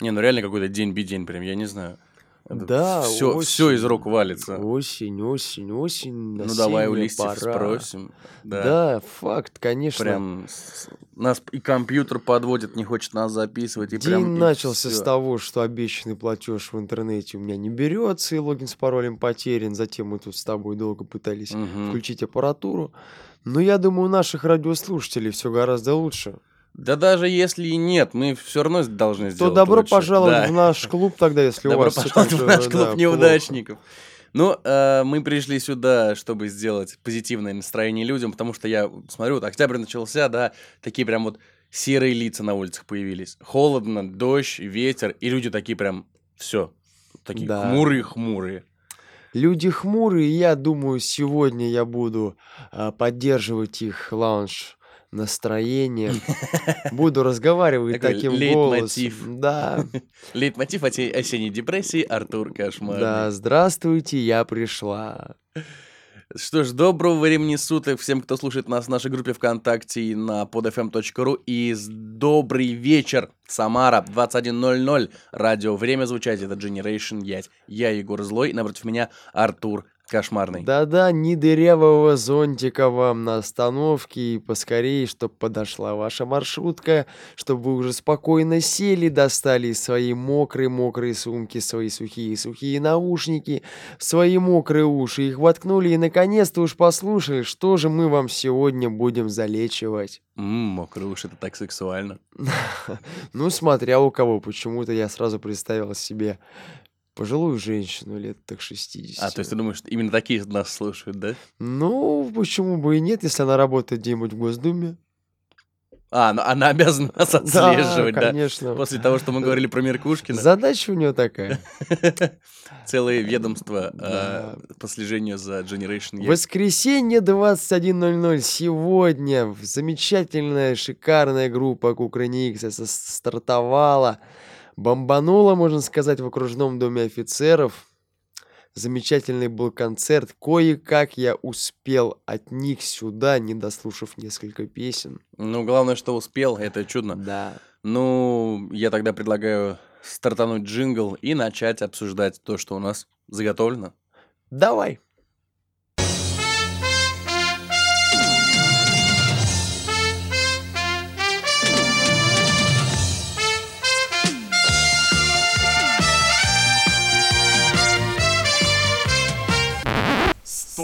Не, ну реально какой-то день би день прям, я не знаю. Да, все, осень. все из рук валится. Осень, осень, осень, ну давай у листьев пора. спросим. Да. Да. факт, конечно. Прям с- нас и компьютер подводит, не хочет нас записывать. И День прям, и начался с всё. того, что обещанный платеж в интернете у меня не берется, и логин с паролем потерян. Затем мы тут с тобой долго пытались Мгм. включить аппаратуру. Но я думаю, у наших радиослушателей все гораздо лучше. Да даже если и нет, мы все равно должны То сделать добро лучше. пожаловать Да. в наш клуб тогда, если у Добро вас всё пожаловать в наш да, клуб плохо. неудачников. Ну, э, мы пришли сюда, чтобы сделать позитивное настроение людям, потому что я смотрю, вот октябрь начался, да, такие прям вот серые лица на улицах появились. Холодно, дождь, ветер, и люди такие прям, все, такие Да. хмурые-хмурые. Люди хмурые, я думаю, сегодня я буду а, поддерживать их лаунж настроение. Буду разговаривать таким голосом. Да, Лейтмотив осенней депрессии Артур Кошмар. да, здравствуйте, я пришла. Что ж, доброго времени суток всем, кто слушает нас в нашей группе ВКонтакте и на podfm.ru. И добрый вечер, Самара, 21.00. Радио «Время звучать» — это Generation Ять. Я Егор Злой, напротив меня Артур Кошмарный. Да-да, ни дырявого зонтика вам на остановке, и поскорее, чтоб подошла ваша маршрутка, чтобы вы уже спокойно сели, достали свои мокрые-мокрые сумки, свои сухие-сухие наушники, свои мокрые уши, их воткнули и наконец-то уж послушали, что же мы вам сегодня будем залечивать. Ммм, мокрый уж, это так сексуально. Ну, смотря у кого, почему-то я сразу представил себе пожилую женщину лет так 60. А, то есть ты думаешь, что именно такие нас слушают, да? Ну, почему бы и нет, если она работает где-нибудь в Госдуме. А, ну она обязана нас отслеживать, да? конечно. После того, что мы говорили про Меркушкина. Задача у нее такая. Целое ведомство э, Да. по слежению за Generation Ять. Воскресенье 21.00 сегодня. Замечательная, шикарная группа Кукрыникс стартовала. Бомбанула, можно сказать, в окружном доме офицеров. Замечательный был концерт. Кое-как я успел от них сюда, не дослушав несколько песен. Ну, главное, что успел, это чудно. Да. Ну, я тогда предлагаю стартануть джингл и начать обсуждать то, что у нас заготовлено. Давай.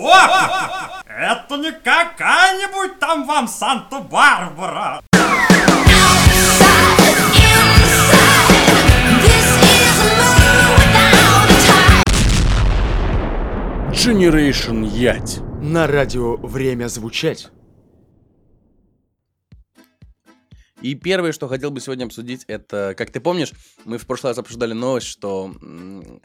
Стоп! Это не какая-нибудь там вам Санта-Барбара. Generation Ять. На радио время звучать. И первое, что хотел бы сегодня обсудить, это, как ты помнишь, мы в прошлый раз обсуждали новость, что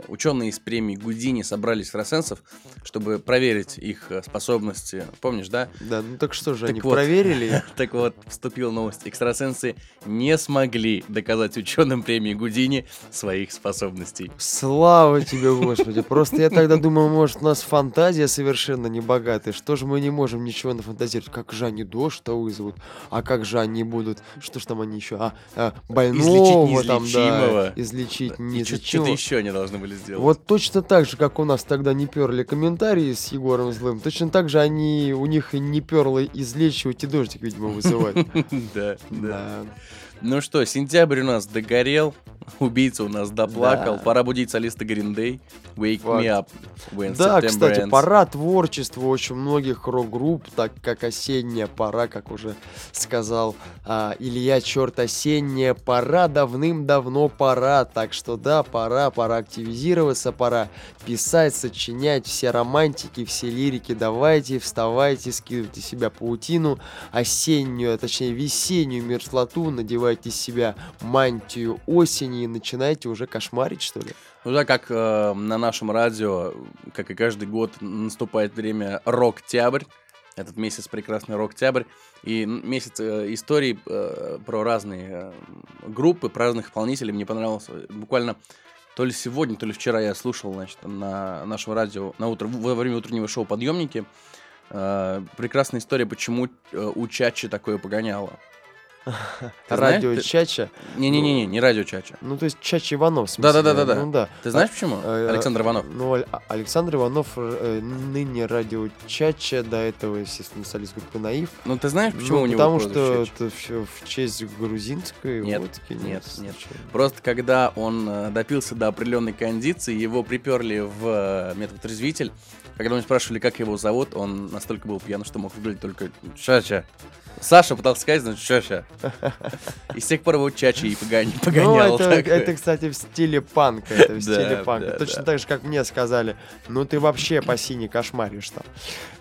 ученые из премии Гудини собрали экстрасенсов, чтобы проверить их э, способности. Помнишь, да? Да, ну так что же, Так они вот. проверили? Так вот, вступила новость. Экстрасенсы не смогли доказать ученым премии Гудини своих способностей. Слава тебе, Господи. Просто я тогда думал, может, у нас фантазия совершенно не богатая. Что же мы не можем ничего нафантазировать? Как же они дождь-то вызовут? А как же они будут? Что ж там они еще? А, а, больного там, да. Излечить И что-то еще они должны были сделать. Вот точно так же, как у нас тогда не перли комментарии с Егором Злым, точно так же они, у них и не перло излечивать и дождик, видимо, вызывать. Да. Да. Ну что, сентябрь у нас догорел, убийца у нас доплакал, Да. пора будить солиста Green Day. Wake Факт. me up when Да, September кстати, ends. пора творчества очень многих рок-групп, так как осенняя пора, как уже сказал а, Илья, черт, осенняя пора, давным-давно пора, так что да, пора, пора активизироваться, пора писать, сочинять, все романтики, все лирики, давайте, вставайте, скидывайте себя паутину, осеннюю, а точнее весеннюю мерзлоту, надевайте себя мантию осени и начинайте уже кошмарить, что ли? Ну да, как э, на нашем радио, как и каждый год, наступает время Рок-Тябрь. Этот месяц прекрасный Рок-Тябрь. И месяц э, историй э, про разные э, группы, про разных исполнителей. Мне понравилось э, буквально то ли сегодня, то ли вчера я слушал, значит, на нашем радио на утро, во время утреннего шоу «Подъемники». Э, прекрасная история, почему э, у Чачи такое погоняло. Знаешь, Радио Чача. Не-не-не, не радио Чача. Ну, то есть Чача Иванов, в смысле. Да-да-да-да-да. Ну, да. Ты знаешь почему? э, Александр Иванов. Ну, а- Александр Иванов, э, ныне радио Чача, до этого, естественно, солист группы Наив. Ну ты знаешь, почему Ну, у него Потому что это все в честь грузинской водки. нет, нет. Просто когда он э, допился до определенной кондиции, его приперли в метод-трезвитель. Когда мы спрашивали, как его зовут, он настолько был пьян, что мог выглядеть только Чача. Саша пытался сказать, значит, Чача. И с тех пор его Чача и Ну, погонял. это, такой. это, кстати, в стиле панка. Это в Да, стиле панка. да, Точно да. так же, как мне сказали, ну ты вообще по сине кошмаришь там.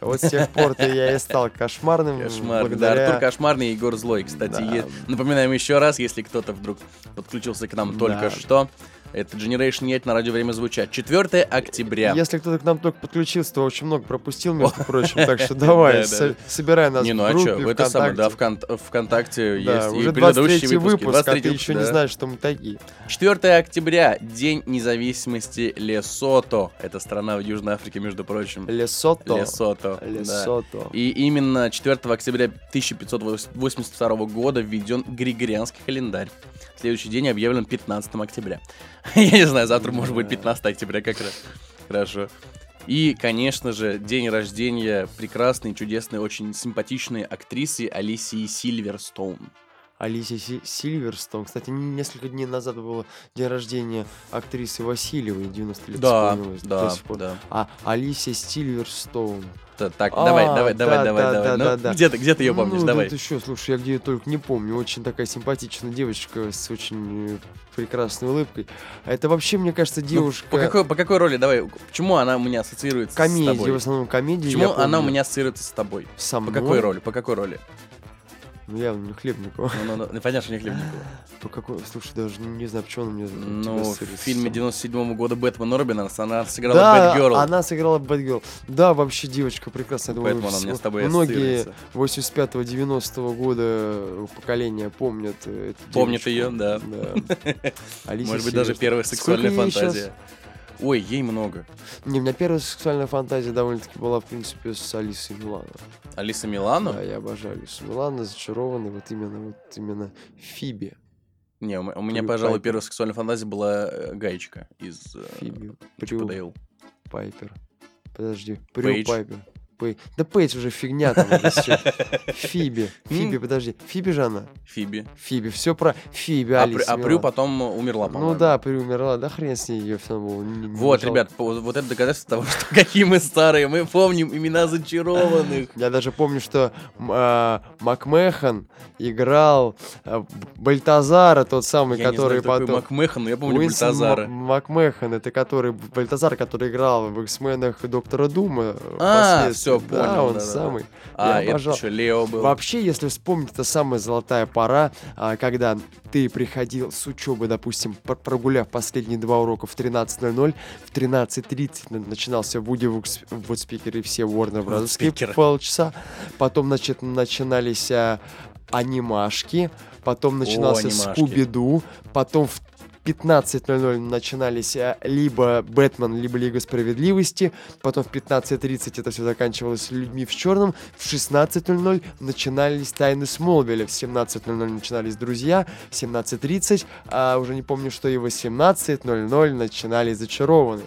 Вот с тех пор-то я и стал кошмарным. Кошмар. Да, благодаря... Артур Кошмарный и Егор Злой, кстати. Да. Напоминаем еще раз, если кто-то вдруг подключился к нам только Да. что. Это Generation Нет на радио «Время звучать». 4 октября. Если кто-то к нам только подключился, то очень много пропустил, между прочим. Так что давай, Да, да, со- да. собирай нас Не, ну в а что, это самое, да, ВКонтакте. есть и предыдущие 23 выпуски. выпуск, а 23 ты еще не знаешь, что мы такие. 4 октября, День независимости Лесото. Это страна в Южной Африке, между прочим. Лесото. Лесото. Лесото. И именно 4 октября 1582 года введен Григорианский календарь. Следующий день объявлен 15 октября. Я не знаю, завтра может быть 15 октября как раз. Хорошо. И, конечно же, день рождения прекрасной, чудесной, очень симпатичной актрисы Алисии Сильверстоун. Алисия Си- Сильверстон. Кстати, несколько дней назад было день рождения актрисы Васильевой, 90 лет Да, исполнилось до да, сих пор. да. А Алисия Сильверстоун. Та- Так, А, давай, давай, да, давай, давай, да, давай. да, Ну, да, да. Где ты, где ты ее помнишь? ну, Давай. Да, что, слушай, я где ее только не помню. Очень такая симпатичная девочка с очень э, прекрасной улыбкой. А это вообще, мне кажется, Ну, девушка... по, какой, по какой роли? Давай. Почему она у меня ассоциируется с Комедии, тобой? в основном комедии. Почему она у меня ассоциируется с тобой? Со По мной? какой роли? По какой роли? Ну, явно не Хлебникова. Ну, ну, ну, понятно, что не Хлебникова. По какой... Слушай, даже не знаю, почему она мне... Ну, в фильме с- 97 года Бэтмен Робина она сыграла Да, Бэтгерл. она сыграла Бэтгерл. Да, вообще девочка прекрасная. Я думаю, все- с тобой Многие ассоциируется. 85-90 года э, поколения помнят э, девочку. ее, да. Да. Может быть, даже первая сексуальная фантазия. Ой, ей много. Не, у меня первая сексуальная фантазия довольно-таки была, в принципе, с Алисой Милано. Алиса Милану? Да, я обожаю Алису Милано, зачарованный, вот именно, вот именно Фиби. Не, у у меня, Прю пожалуй, Пайпер. первая сексуальная фантазия была э, Гаечка из э, Фиби. И Прю. Пайпер. Подожди. Прю Пейдж. Пайпер. Пей- Да Пейдж уже фигня там. Фиби. Фиби, подожди. Фиби же она? Фиби. Фиби, все про Фиби, А, Алиса Прю- а Прю потом умерла, по-моему. Ну да, Прю умерла, да хрен с ней, ее все было. Вот, ребят, по- вот это доказательство того, что какие мы старые. Мы помним имена зачарованных. Я даже помню, что а, Макмехан играл а, Бальтазара, тот самый, который потом... Макмехан, но я помню Бальтазара. Ма- Макмехан, это который Бальтазар, который играл в X-менах Доктора Дума. А, впоследствии. всё, Да, понял, он да-да-да. самый. А, Я это что, Лео был? Вообще, если вспомнить, это самая золотая пора, а, когда ты приходил с учебы, допустим, пр- прогуляв последние два урока в 13.00, в 13.30 на- начинался Вуди Вудспикер и все Warner Bros. Вудспикеры. полчаса, потом, значит, начинались а, анимашки, потом начинался. Скуби-Ду, потом в 15.00 начинались а, либо Бэтмен, либо Лига Справедливости, потом в 15.30 это все заканчивалось людьми в черном, в 16.00 начинались Тайны Смолвиля, в 17.00 начинались Друзья, в 17.30, а уже не помню, что и в 18.00 начинались Зачарованные.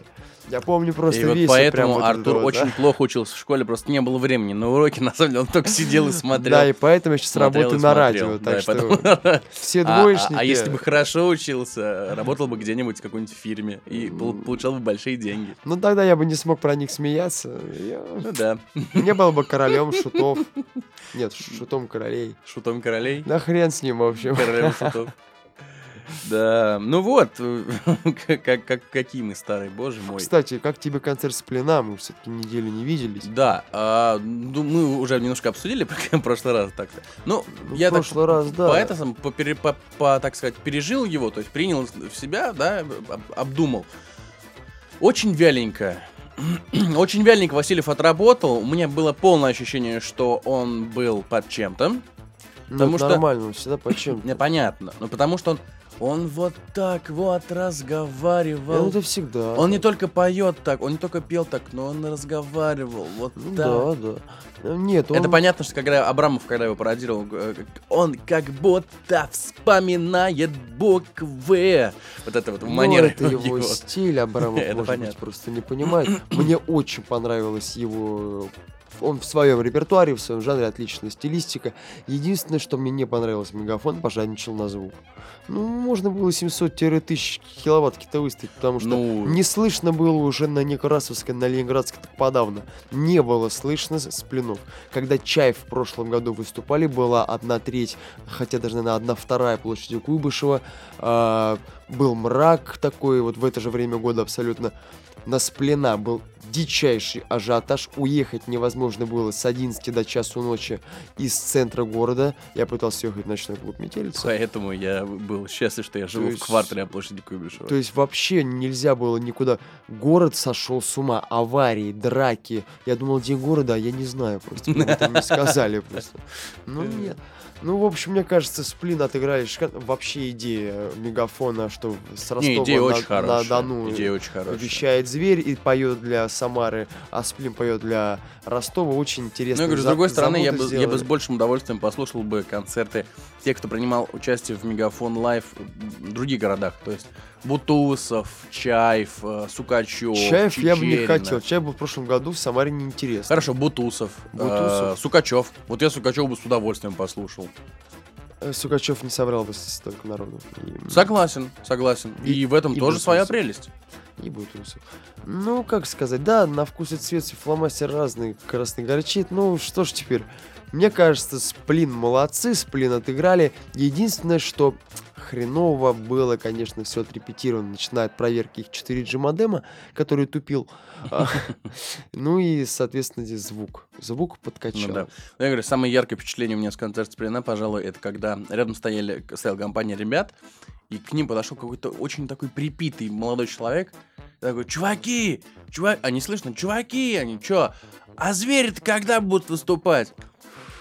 Я помню просто И вот поэтому вот Артур вот, очень да. плохо учился в школе, просто не было времени на уроки, на самом деле он только сидел и смотрел. Да, и поэтому я сейчас работаю на радио, так что все А- а- двоечники... А, если бы хорошо учился, работал бы где-нибудь в какой-нибудь фирме и пол- получал бы большие деньги. Ну тогда я бы не смог про них смеяться. Ну да, Не был бы королем шутов. Нет, шутом королей. шутом королей, Да хрен с ним, в общем. королем шутов. Да, ну вот, как, как, какие мы старые, боже мой. Кстати, как тебе концерт с плена? Мы все-таки неделю не виделись. Да, а, ну, мы уже немножко обсудили в прошлый раз так-то. Ну, Ну, я в так прошлый раз, да. по, это сам, по, по- по, так сказать, пережил его, то есть принял в себя, да, об- обдумал. Очень вяленько. Очень вяленько Васильев отработал. У меня было полное ощущение, что он был под чем-то. Ну, потому это что- нормально, он всегда почем. Непонятно. Ну, потому что он Он вот так вот разговаривал. это всегда. Он не только поет так, он не только пел так, но он разговаривал вот Ну так. да, да. Э, Нет, он... Это понятно, что когда Абрамов, когда его пародировал, э, он как будто вспоминает буквы. Вот это вот Ну, манера это его стиль, Абрамов, может быть, понятно. просто не понимает. Мне очень понравилось его... Он в своем репертуаре, в своем жанре отличная стилистика. Единственное, что мне не понравилось, Мегафон пожадничал на звук. Ну, можно было 700-1000 киловатт какие-то выставить, потому что Ну, не слышно было уже на Некрасовской, на Ленинградской так подавно. Не было слышно с- сплинов. Когда Чай в прошлом году выступали, была одна треть, хотя даже, наверное, одна вторая площади Куйбышева. А, был мрак такой, вот в это же время года абсолютно. На сплена был дичайший ажиотаж. Уехать невозможно было с 11 до часу ночи из центра города. Я пытался ехать в ночной клуб «Метелица». поэтому я был счастлив, что я живу есть- в квартале площади Куйбышева. То есть вообще нельзя было никуда. Город сошел с ума, аварии, драки. Я думал, день города, а я не знаю просто. Мне не сказали просто. Ну нет. Ну, в общем, мне кажется, сплин отыграли шикарно. Вообще идея мегафона, что с Не, Ростова идея на, очень на хорошая. Дону Идея очень хорошая. вещает зверь и поет для Самары, а сплин поет для Ростова. Очень Ну, интересно. я говорю, с другой стороны, я бы, я бы с большим удовольствием послушал бы концерты тех, кто принимал участие в Мегафон Лайв в других городах. То есть Бутусов, Чаев, э, Сукачев, Чаев я бы не Чичерина. хотел. Чаев был в прошлом году в Самаре неинтересно. Хорошо, Бутусов, э, Бутусов. Сукачев. Вот я Сукачев бы с удовольствием послушал. Э, Сукачев не собрал бы столько народу. И- Согласен, согласен. И, И- в этом и тоже своя прелесть. И Бутусов. Ну, как сказать, да, на вкус и цвет фломастер разный, красный горчит. Ну, что ж теперь. Мне кажется, Сплин молодцы, Сплин отыграли. Единственное, что хреново было, конечно, все отрепетировано, начиная от проверки их 4G модема, который тупил. Ну и, соответственно, здесь звук. Звук подкачал. Ну да. Ну, я говорю, самое яркое впечатление у меня с концерта Сплина, пожалуй, это когда рядом стояли, стояла компания ребят, и к ним подошел какой-то очень такой припитый молодой человек. И Такой, чуваки, чувак, а не слышно, чуваки, они чё, а звери-то когда будут выступать?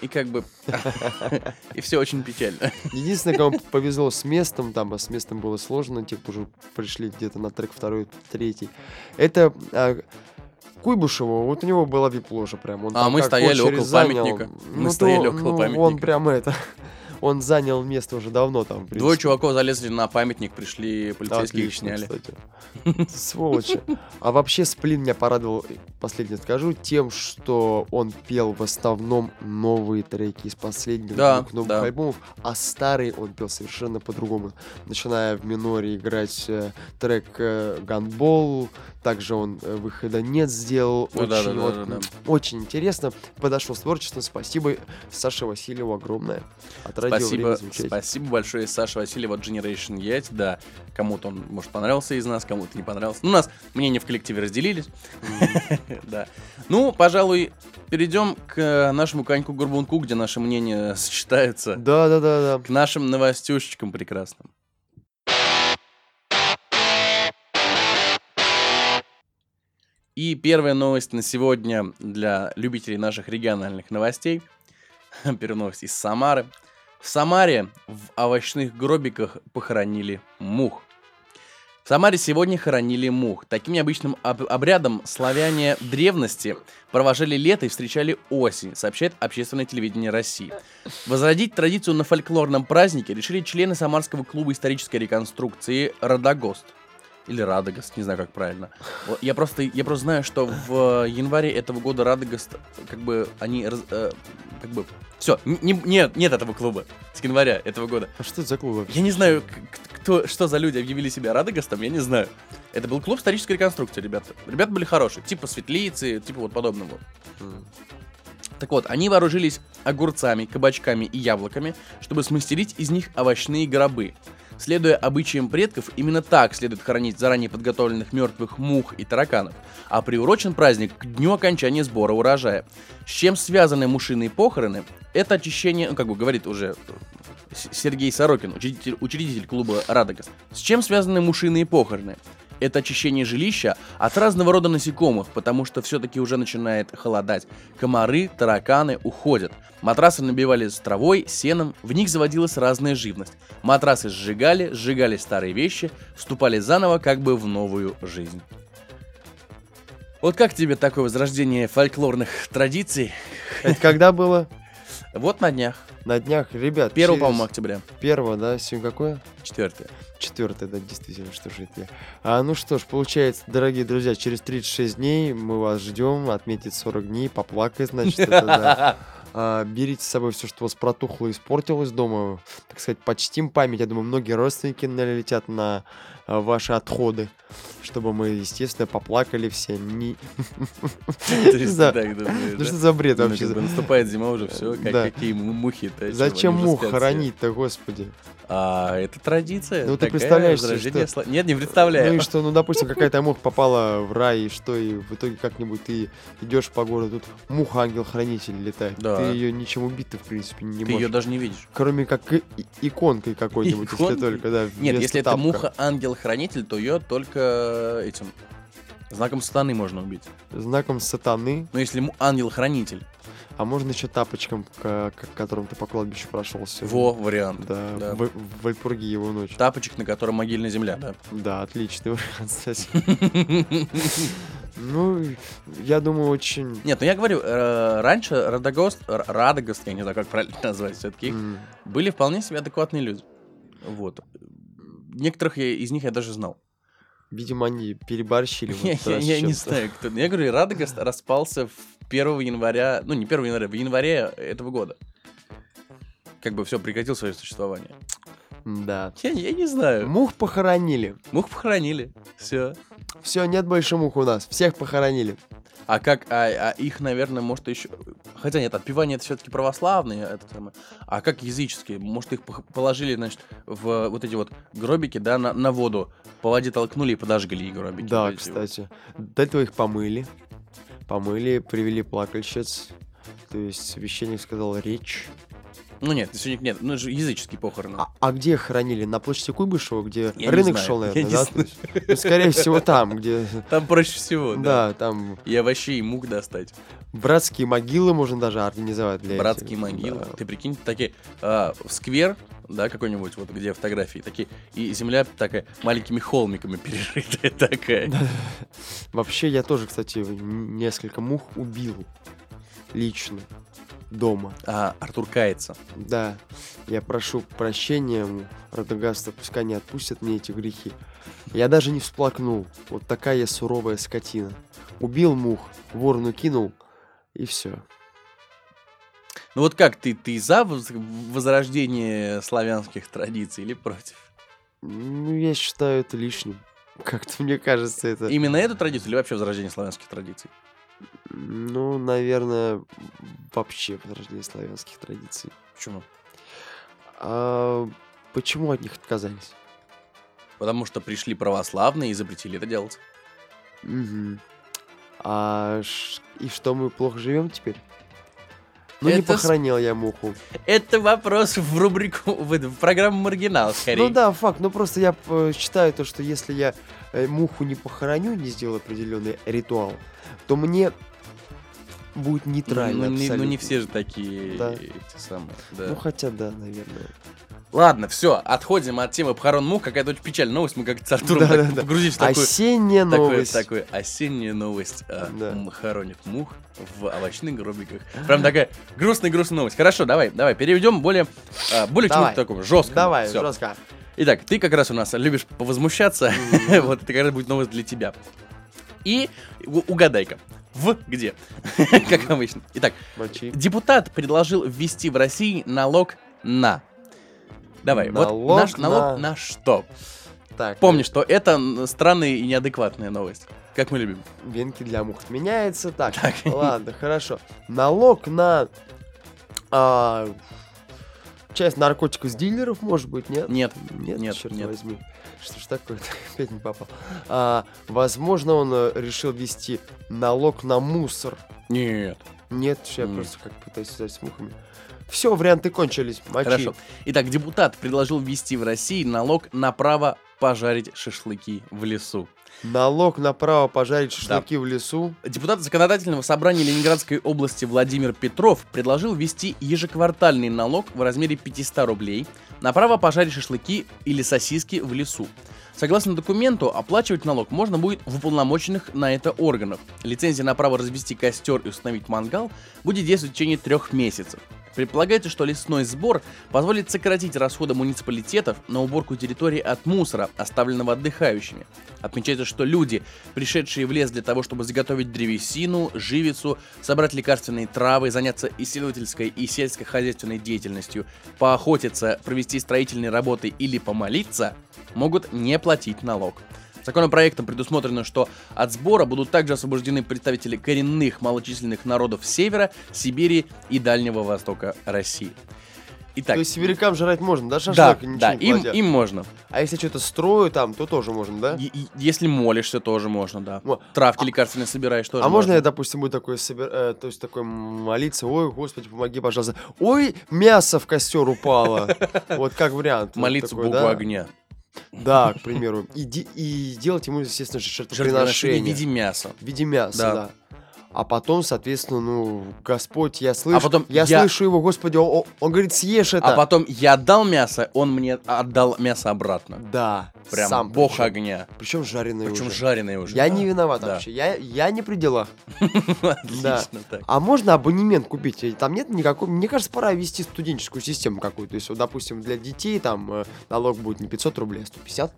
И как бы, и все очень печально. Единственное, кому повезло с местом, там, а с местом было сложно, те, кто уже пришли где-то на трек второй, третий, это а, Куйбышева, вот у него была вип-ложа прям. Он А мы стояли около занял. памятника. Мы Ну, то- стояли около ну, Он памятника. прям это, он занял место уже давно там. Двое чуваков залезли на памятник, пришли, полицейские их Отлично, сняли. кстати. Сволочи. А вообще Сплин меня порадовал, последнее скажу, тем, что он пел в основном новые треки из последних Да, двух новых да. альбомов, а старые он пел совершенно по-другому. Начиная в миноре играть э, трек э, «Ганбол», также он э, «Выхода нет» сделал. Ну да, очень, да, вот, да, да, да. очень интересно. Подошел с творчеством. Спасибо Саше Васильеву огромное. От Спасибо, спасибо большое, Саша Васильева от Generation Yet. Да, кому-то он, может, понравился из нас, кому-то не понравился. Ну, у нас мнения в коллективе разделились. Да. Ну, пожалуй, перейдем к нашему коньку Горбунку, где наши мнения сочетаются. Да-да-да-да. К нашим новостюшечкам прекрасным. И первая новость на сегодня для любителей наших региональных новостей. Первая новость из Самары. В Самаре в овощных гробиках похоронили мух. В Самаре сегодня хоронили мух. Таким необычным об- обрядом славяне древности провожали лето и встречали осень, сообщает общественное телевидение России. Возродить традицию на фольклорном празднике решили члены Самарского клуба исторической реконструкции «Радогост». Или Радогост, не знаю, как правильно. Вот Я просто, я просто знаю, что в январе этого года Радогост, как бы, они, раз- э, как бы, все, нет, нет этого клуба с января этого года. А что это за клуб вообще? Я не знаю, кто, что за люди объявили себя Радогостом, я не знаю. Это был клуб исторической реконструкции, ребята. Ребята были хорошие, типа светлицы, типа вот подобного. Так вот, они вооружились огурцами, кабачками и яблоками, чтобы смастерить из них овощные гробы. Следуя обычаям предков, именно так следует хоронить заранее подготовленных мертвых мух и тараканов. А приурочен праздник к дню окончания сбора урожая. С чем связаны мушиные похороны? Это очищение, ну, как бы говорит уже Сергей Сорокин, учредитель, учредитель клуба «Радогас». С чем связаны мушиные похороны? Это очищение жилища от разного рода насекомых, потому что все-таки уже начинает холодать. Комары, тараканы уходят. Матрасы набивали с травой, сеном, в них заводилась разная живность. Матрасы сжигали, сжигали старые вещи, вступали заново как бы в новую жизнь. Вот как тебе такое возрождение фольклорных традиций? Это когда было? Вот на днях. На днях, ребят. 1, через- по-моему, октября. Первого, да? Сегодня какое? Четвертое. Четвертое, да, действительно, что же это я. А, ну что ж, получается, дорогие друзья, через 36 дней мы вас ждем, отметить 40 дней, поплакать, значит, это да. А, берите с собой все, что у вас протухло и испортилось дома. Так сказать, почтим память. Я думаю, многие родственники налетят на а, ваши отходы, чтобы мы, естественно, поплакали все. Не... Так думаешь, Ну да? что за бред Ну, вообще? как бы наступает зима уже, все, Да. какие му- мухи-то. Зачем мух хоронить-то, господи? А, это традиция. Ну, ты представляешь что- сла- Нет, не представляю. Ну и что, ну, допустим, какая-то муха попала в рай, и что, и в итоге как-нибудь ты идешь по городу, тут муха-ангел-хранитель летает. Да. Ты ее ничем убить-то, в принципе, не Ты ее можешь. даже не видишь. Кроме как иконкой какой-нибудь, если только, да. Нет, если это тапка. муха-ангел-хранитель, то ее только этим знаком сатаны можно убить. Знаком сатаны, Но если му- ангел-хранитель, а можно еще тапочком, к, к которым ты по кладбищу прошел сегодня. во, вариант. Да, да. В, в Вальпургиеву ночь. Тапочек, на котором могильная земля, да. Да, отличный вариант, кстати. Ну, я думаю, очень... Нет, ну я говорю, э, раньше Радагост, Радагост, я не знаю, как правильно назвать все-таки, были вполне себе адекватные люди. Вот. Некоторых из них я даже знал. Видимо, они переборщили. Я, не знаю, кто. Я говорю, Радагост распался в 1 января, ну не 1 января, в январе этого года. Как бы все, прекратил свое существование. Да. Я, я не знаю. Мух похоронили. Мух похоронили. Все. Все, нет больше мух у нас. Всех похоронили. А как, а, а их, наверное, может еще... Хотя нет, отпевание это все-таки православные, это самое. А как языческие? Может, их положили, значит, в вот эти вот гробики, да, на, на воду. По воде толкнули и подожгли гробики. Да, вот эти вот. кстати. До этого их помыли. Помыли, привели плакальщиц. То есть священник сказал речь. Ну нет, священник нет, ну это же языческие похороны. А, а где их хоронили? На площади Куйбышева, где Я рынок знаю, шел, я наверное, не да? ну, скорее всего, там, где... Там проще всего, да. Да, там И овощей, и мук достать. братские могилы можно даже организовать для Братские этих. могилы. Да. Ты прикинь, такие а, в сквер, да, какой-нибудь, вот где фотографии, такие, и земля такая маленькими холмиками перерытая такая. Вообще, я тоже, кстати, несколько мух убил. Лично. Дома. А Артур кается. Да, я прошу прощения Радагаста, пускай не отпустят мне эти грехи. Я даже не всплакнул. Вот такая я суровая скотина. Убил мух, ворну кинул, и все. Ну вот как ты, ты за воз- возрождение славянских традиций или против? Ну, я считаю это лишним. Как-то мне кажется, это... Именно эту традицию или вообще возрождение славянских традиций? Ну, наверное, вообще возрождение славянских традиций. Почему? А почему от них отказались? Потому что пришли православные и запретили это делать. Мгм. А и что мы плохо живем теперь? Ну, не Это с- похоронил я муху. Это вопрос в рубрику, в программу «Маргинал», скорее. Ну да, факт. Ну просто я э, считаю то, что если я э, муху не похороню, не сделаю определенный ритуал, то мне будет нейтрально ну, не, ну, не все же такие Да. эти самые. да. Ну хотя да, наверное. Ладно, все, отходим от темы похорон мух. Какая-то очень печальная новость. Мы как-то с Артуром Да, так да, да. погрузились в такую, Осенняя такую, новость. такую осеннюю новость. а, Да. хоронят мух в овощных гробиках. Прям такая грустная-грустная новость. Хорошо, давай, давай, перейдем более, а, более к Давай. чему-то такому жесткому. Давай, Всё. жестко. Итак, ты как раз у нас любишь повозмущаться. Мгм. вот это как раз будет новость для тебя. И угадай-ка. В где? как обычно. Итак, Мочи. Депутат предложил ввести в России налог на. Давай, вот Налог наш налог на- что? Так, Помни, что это странная и неадекватная новость. Как мы любим. Венки для мух отменяется. Так, Так. ладно, хорошо. Налог на а, часть наркотиков с дилеров, может быть, нет? Нет, Нет, нет, черт нет. возьми. Что ж такое Опять не попал. А, возможно, он э, решил ввести налог на мусор. Нет. Нет, я М. просто как пытаюсь связать с мухами. Все, варианты кончились. Мочи. Хорошо. Итак, депутат предложил ввести в России налог на право пожарить шашлыки в лесу. Налог на право пожарить шашлыки в лесу. Депутат Законодательного собрания Ленинградской области Владимир Петров предложил ввести ежеквартальный налог в размере 500 рублей на право пожарить шашлыки или сосиски в лесу. Согласно документу, оплачивать налог можно будет в уполномоченных на это органах. Лицензия на право развести костер и установить мангал будет действовать в течение трех месяцев. Предполагается, что лесной сбор позволит сократить расходы муниципалитетов на уборку территории от мусора, оставленного отдыхающими. Отмечается, что люди, пришедшие в лес для того, чтобы заготовить древесину, живицу, собрать лекарственные травы, заняться исследовательской и сельскохозяйственной деятельностью, поохотиться, провести строительные работы или помолиться, могут не платить налог. Законопроектом предусмотрено, что от сбора будут также освобождены представители коренных малочисленных народов Севера, Сибири и Дальнего Востока России. Итак, То есть сибирякам жрать можно, да, шашлык? да, ничего да, не им, им можно. А если что-то строю там, то тоже можно, да? И- и если молишься, тоже можно, да. Во. Травки лекарственные собираешь, тоже А можно можно. я, допустим, буду такой, собер... э, то есть такой молиться, ой, господи, помоги, пожалуйста. Ой, мясо в костер упало. Вот как вариант. Молиться Богу огня. Да, к примеру. И, и делать ему, естественно, же Жертвоприношение жертвоприношение. в виде мяса. В виде мяса, Да. да. А потом, соответственно, ну, Господь, я слышу, потом я, я- слышу его, Господи, он, он- говорит, съешь это. А потом я дал мясо, он мне отдал мясо обратно. Да, Прям сам бог причем. огня. Причем жареное Причем уже. жареное уже. Я не виноват Да. вообще, я, я не при делах. Отлично так. А можно абонемент купить? Там нет никакой... Мне кажется, пора ввести студенческую систему какую-то. То есть, вот, допустим, для детей там э, налог будет не 500 рублей, а 150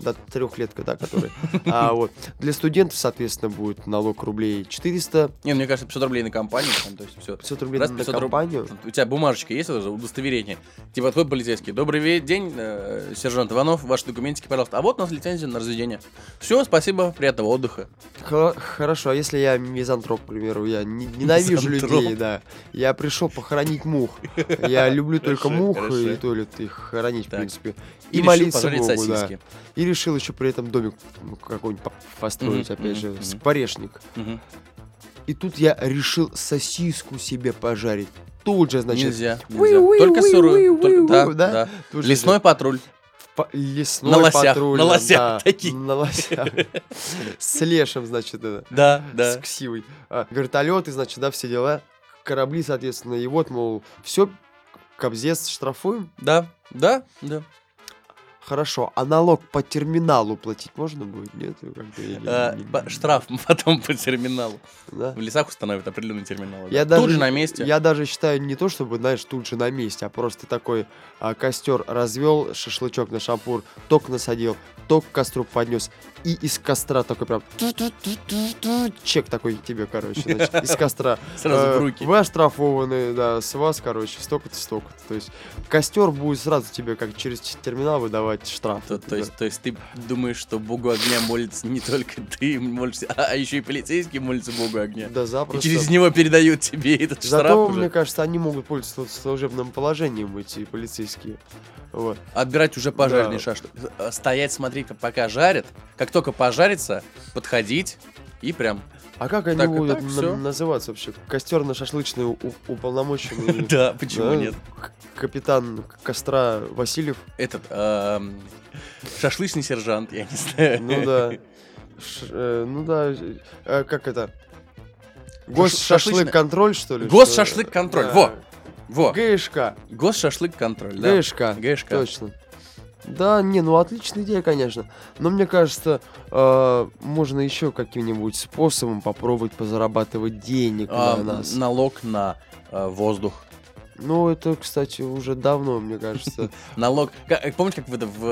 до трехлетка, да, который. А вот для студентов, соответственно, будет налог рублей 400, Не, мне кажется, 500 рублей на компанию, там, то есть все. 500 рублей Раз на 500 руб- компанию. У тебя бумажечка есть, это же удостоверение. Типа твой полицейский. Добрый день, э, сержант Иванов, ваши документики, пожалуйста. А вот у нас лицензия на разведение. Все, спасибо, приятного отдыха. Хо- Хорошо, а если я мизантроп, к примеру, я не- ненавижу Мизантроп. людей, да. Я пришел похоронить мух. Я люблю только мух и туалет их хоронить, в принципе. И молиться Богу, да. И решил еще при этом домик ну, какой-нибудь по- построить, опять же, мгм. И тут я решил сосиску себе пожарить. Тут же, значит, Нельзя, нельзя. Только сырую. только- да, да? да. тут же Лесной патруль. по- лесной На лосях, патруль, на лосях да, такие. На лосях. С лешим, значит, это. Да, С да. ксивой. А, Вертолеты, значит, да, все дела. Корабли, соответственно. И вот, мол, все, кобзец штрафуем. Да, да, да. Хорошо, а налог по терминалу платить можно будет? Нет? По- Штраф потом по терминалу. В лесах установят определенный терминал. Тут даже- же на месте. Я даже считаю не то, чтобы, знаешь, тут же на месте, а просто такой а, костер развел, шашлычок на шампур, ток насадил, ток к костру поднес, и из костра такой прям чек такой тебе, короче, из костра. Сразу Э, в руки. Вы оштрафованы, да, с вас, короче, столько-то, столько-то. То есть костер будет сразу тебе, как через терминал, выдавать штраф. То, то есть, то есть ты думаешь, что богу огня молится не только ты молишься, а, а еще и полицейский молится богу огня. Да, И запросто. через него передают тебе этот штраф Зато, уже. мне кажется, они могут пользоваться служебным положением, эти полицейские. Вот. Отбирать уже пожарный Да. шашлык. Э, Стоять, смотреть, пока жарят. Как только пожарится, подходить и прям. А как они Так будут так, на- называться вообще? Костерно-шашлычный уполномоченный Да, почему нет? капитан костра Васильев. Этот шашлычный сержант, я не знаю. Ну да. Э, ну да. э, как это? шашлычный- Госшашлык контроль, что ли? Госшашлык контроль, Да. во! Во, ГШК. госшашлык контроль, да. ГШК. ГШК. Точно. Да, не, ну отличная идея, конечно. Но мне кажется, э, можно еще каким-нибудь способом попробовать позарабатывать денег А, на нас. налог на э, воздух. Ну, это, кстати, уже давно, мне кажется. Налог. Э, помнишь, как в, это, в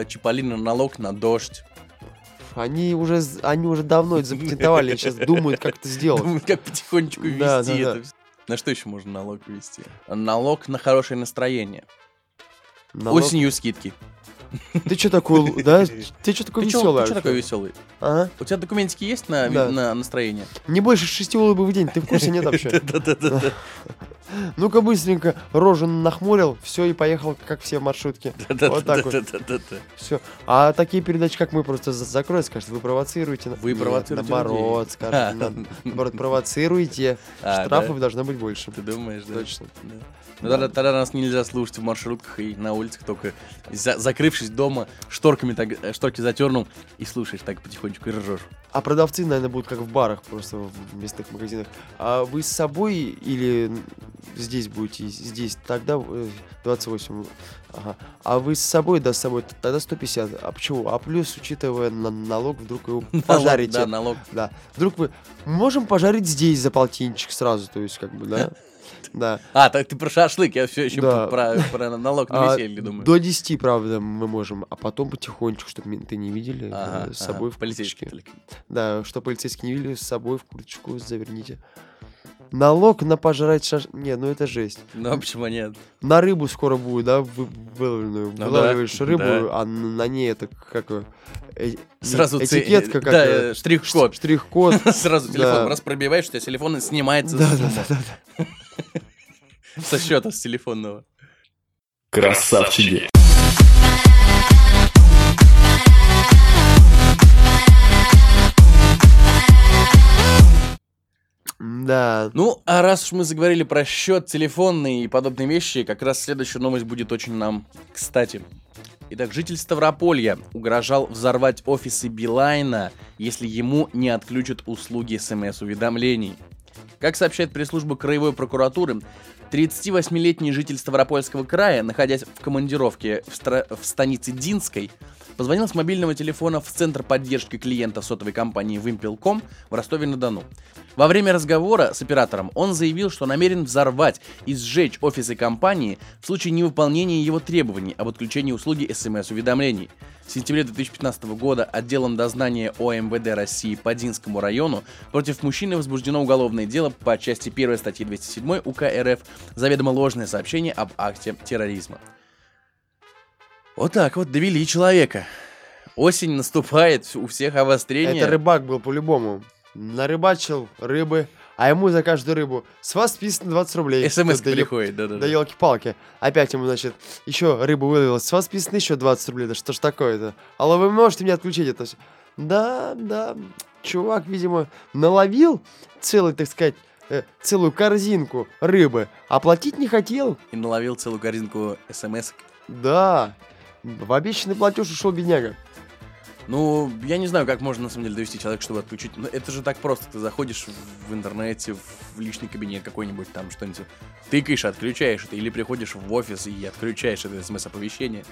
э, Чиполлино налог на дождь? Они уже, они уже давно это запатентовали, сейчас думают, как это сделать. Думаю, как потихонечку ввести Да, да, это. да. На что еще можно налог ввести? Налог на хорошее настроение. Налог- Осенью скидки. Ты что такой, да? Ты что такой веселый? ты чё такой веселый? Ага. У тебя документики есть на, Да. на настроение? Не больше шести улыбок в день, ты в курсе нет вообще? Да-да-да. Ну-ка быстренько рожу нахмурил, все и поехал, как все в маршрутке. Вот так вот. Все. А такие передачи, как мы, просто за- закроют, скажут, вы провоцируете. Вы провоцируете Наоборот, скажут, на- наоборот, провоцируете. А, Штрафов должно быть больше. Ты думаешь, да? Точно. Ну, тогда, тогда нас нельзя слушать в маршрутках и на улицах, только за- закрывшись дома, шторками так, э, шторки затернул и слушаешь так потихонечку и ржешь. А продавцы, наверное, будут как в барах, просто в местных магазинах. А вы с собой или здесь будете? Здесь тогда э, 28. Ага. А вы с собой, да, с собой, тогда 150. А почему? А плюс, учитывая на- налог, вдруг его пожарите. Да, налог. Да. Вдруг мы можем пожарить здесь за полтинчик сразу, то есть, как бы, да? Да. А, так ты про шашлык, я все еще Да. про, про налог на А, веселье думаю. До 10, правда, мы можем, а потом потихонечку, чтобы менты не видели, Ага, э, с ага, собой в полицейский курточке. Да, что полицейские не видели, с собой в курточку заверните. Налог на пожрать шаш... Не, ну это жесть. Ну, почему нет? На рыбу скоро будет, да, вы- выловленную. Ну да, Вылавливаешь рыбу, да. а на ней это как... э, э, Сразу не- ци- этикетка как... да, э, э, штрих-код. Штрих-код. Сразу телефон Да. раз пробиваешь, у тебя телефон снимается Да, да, да, да. со счета, с телефонного. Красавчики. Да. Ну, а раз уж мы заговорили про счет телефонный и подобные вещи, как раз следующая новость будет очень нам кстати. Итак, житель Ставрополья угрожал взорвать офисы Билайна, если ему не отключат услуги смс-уведомлений. Как сообщает пресс-служба Краевой прокуратуры, 38-летний житель Ставропольского края, находясь в командировке в, стра- в станице Динской, позвонил с мобильного телефона в Центр поддержки клиентов сотовой компании Вимпелком в Ростове-на-Дону. Во время разговора с оператором он заявил, что намерен взорвать и сжечь офисы компании в случае невыполнения его требований об отключении услуги смс-уведомлений. Сентябре 2015 года отделом дознания ОМВД России по Динскому району против мужчины возбуждено уголовное дело по части 1 статьи 207 УК РФ заведомо ложное сообщение об акте терроризма. Вот так вот довели человека. Осень наступает, у всех обострение. Это рыбак был по-любому. Нарыбачил рыбы, а ему за каждую рыбу с вас списано 20 рублей. СМС Да, да, приходит, да-да-да. Да елки-палки. Опять ему, значит, еще рыбу выловилось. С вас списано еще 20 рублей. Да что ж такое-то? Алло, вы можете мне отключить это все? Да, да. Чувак, видимо, наловил целый, так сказать, э, целую корзинку рыбы, а платить не хотел. И наловил целую корзинку смс. Да. В обещанный платеж ушел бедняга. Ну, я не знаю, как можно на самом деле довести человека, чтобы отключить. Но это же так просто. Ты заходишь в- в интернете, в личный кабинет какой-нибудь, там что-нибудь тыкаешь, отключаешь это, или приходишь в офис и отключаешь это смс-оповещение.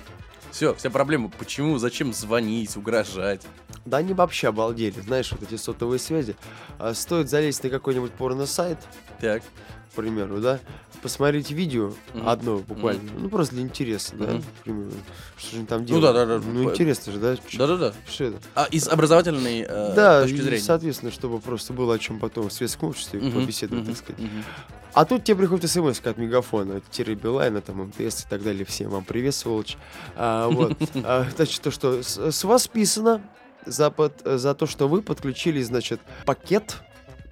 Все, вся проблема. Почему, зачем звонить, угрожать? Да они вообще обалдели, знаешь, вот эти сотовые связи. А, стоит залезть на какой-нибудь порно-сайт, Так, к примеру, да, посмотреть видео Мгм. одно буквально, ну просто для интереса, да, Мгм. к примеру, что же они там Ну делают. да, да, да. Ну интересно же, да? Да-да-да. Что это? А из образовательной э, да, точки зрения. соответственно, чтобы просто было о чем потом в светском обществе Мгм, побеседовать, мгм, так сказать. мгм. А тут тебе приходит смс от Мегафона, тире Билайна, там, МТС и так далее. Всем вам привет, сволочь. А, вот. А, значит, то, что с, с вас списано за, под- за то, что вы подключили, значит, пакет